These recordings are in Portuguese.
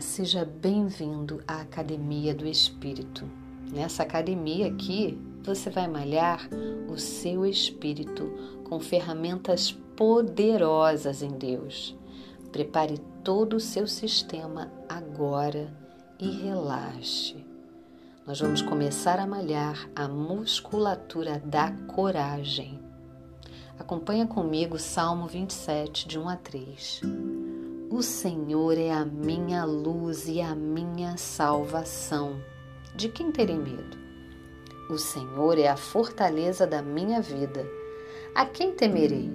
Seja bem-vindo à Academia do Espírito. Nessa academia aqui, você vai malhar o seu espírito com ferramentas poderosas em Deus. Prepare todo o seu sistema agora e relaxe. Nós vamos começar a malhar a musculatura da coragem. Acompanha comigo Salmo 27, de 1 a 3. O Senhor é a minha luz e a minha salvação. De quem terei medo? O Senhor é a fortaleza da minha vida. A quem temerei?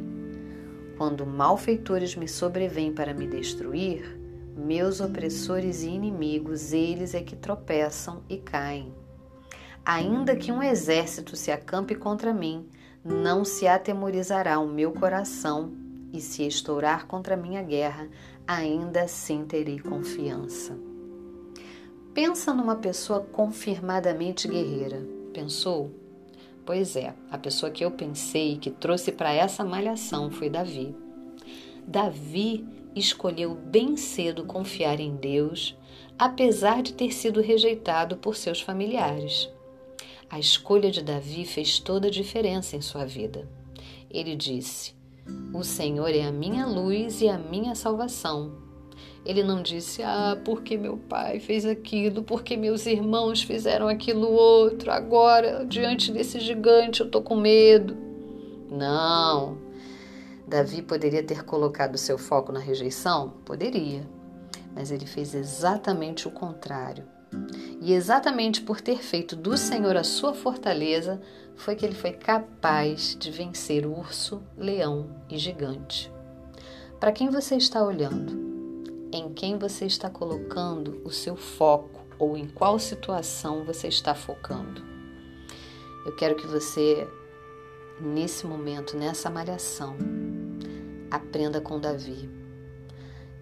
Quando malfeitores me sobrevêm para me destruir, meus opressores e inimigos, eles é que tropeçam e caem. Ainda que um exército se acampe contra mim, não se atemorizará o meu coração, e se estourar contra minha guerra, ainda assim terei confiança. Pensa numa pessoa confirmadamente guerreira. Pensou? Pois é, a pessoa que eu pensei que trouxe para essa malhação foi Davi. Davi escolheu bem cedo confiar em Deus, apesar de ter sido rejeitado por seus familiares. A escolha de Davi fez toda a diferença em sua vida. Ele disse: o Senhor é a minha luz e a minha salvação. Ele não disse, ah, porque meu pai fez aquilo, porque meus irmãos fizeram aquilo outro, agora, diante desse gigante, eu estou com medo. Não. Davi poderia ter colocado seu foco na rejeição? Poderia. Mas ele fez exatamente o contrário. E exatamente por ter feito do Senhor a sua fortaleza, foi que ele foi capaz de vencer urso, leão e gigante. Para quem você está olhando? Em quem você está colocando o seu foco ou em qual situação você está focando? Eu quero que você, nesse momento, nessa malhação, aprenda com Davi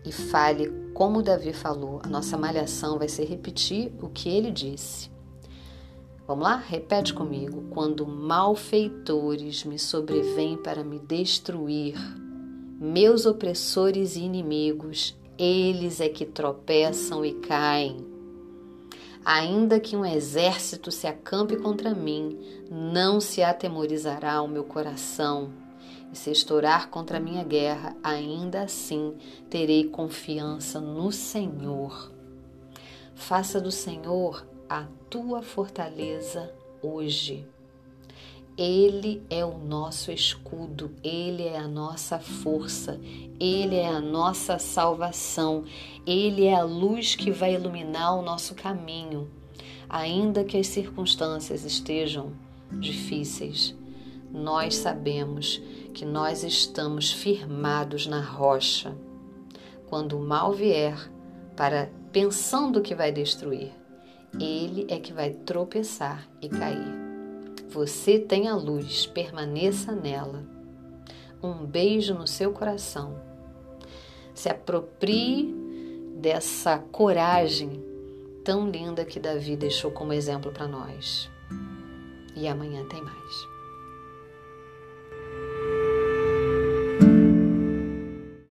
e fale como Davi falou. A nossa malhação vai ser repetir o que ele disse. Vamos lá? Repete comigo. Quando malfeitores me sobrevêm para me destruir, meus opressores e inimigos, eles é que tropeçam e caem. Ainda que um exército se acampe contra mim, não se atemorizará o meu coração. E se estourar contra a minha guerra, ainda assim terei confiança no Senhor. Faça do Senhor a tua fortaleza hoje. Ele é o nosso escudo, ele é a nossa força, ele é a nossa salvação, ele é a luz que vai iluminar o nosso caminho, ainda que as circunstâncias estejam difíceis. Nós sabemos que nós estamos firmados na rocha. Quando o mal vier, para pensando que vai destruir, ele é que vai tropeçar e cair. Você tem a luz, permaneça nela. Um beijo no seu coração. Se aproprie dessa coragem tão linda que Davi deixou como exemplo para nós. E amanhã tem mais.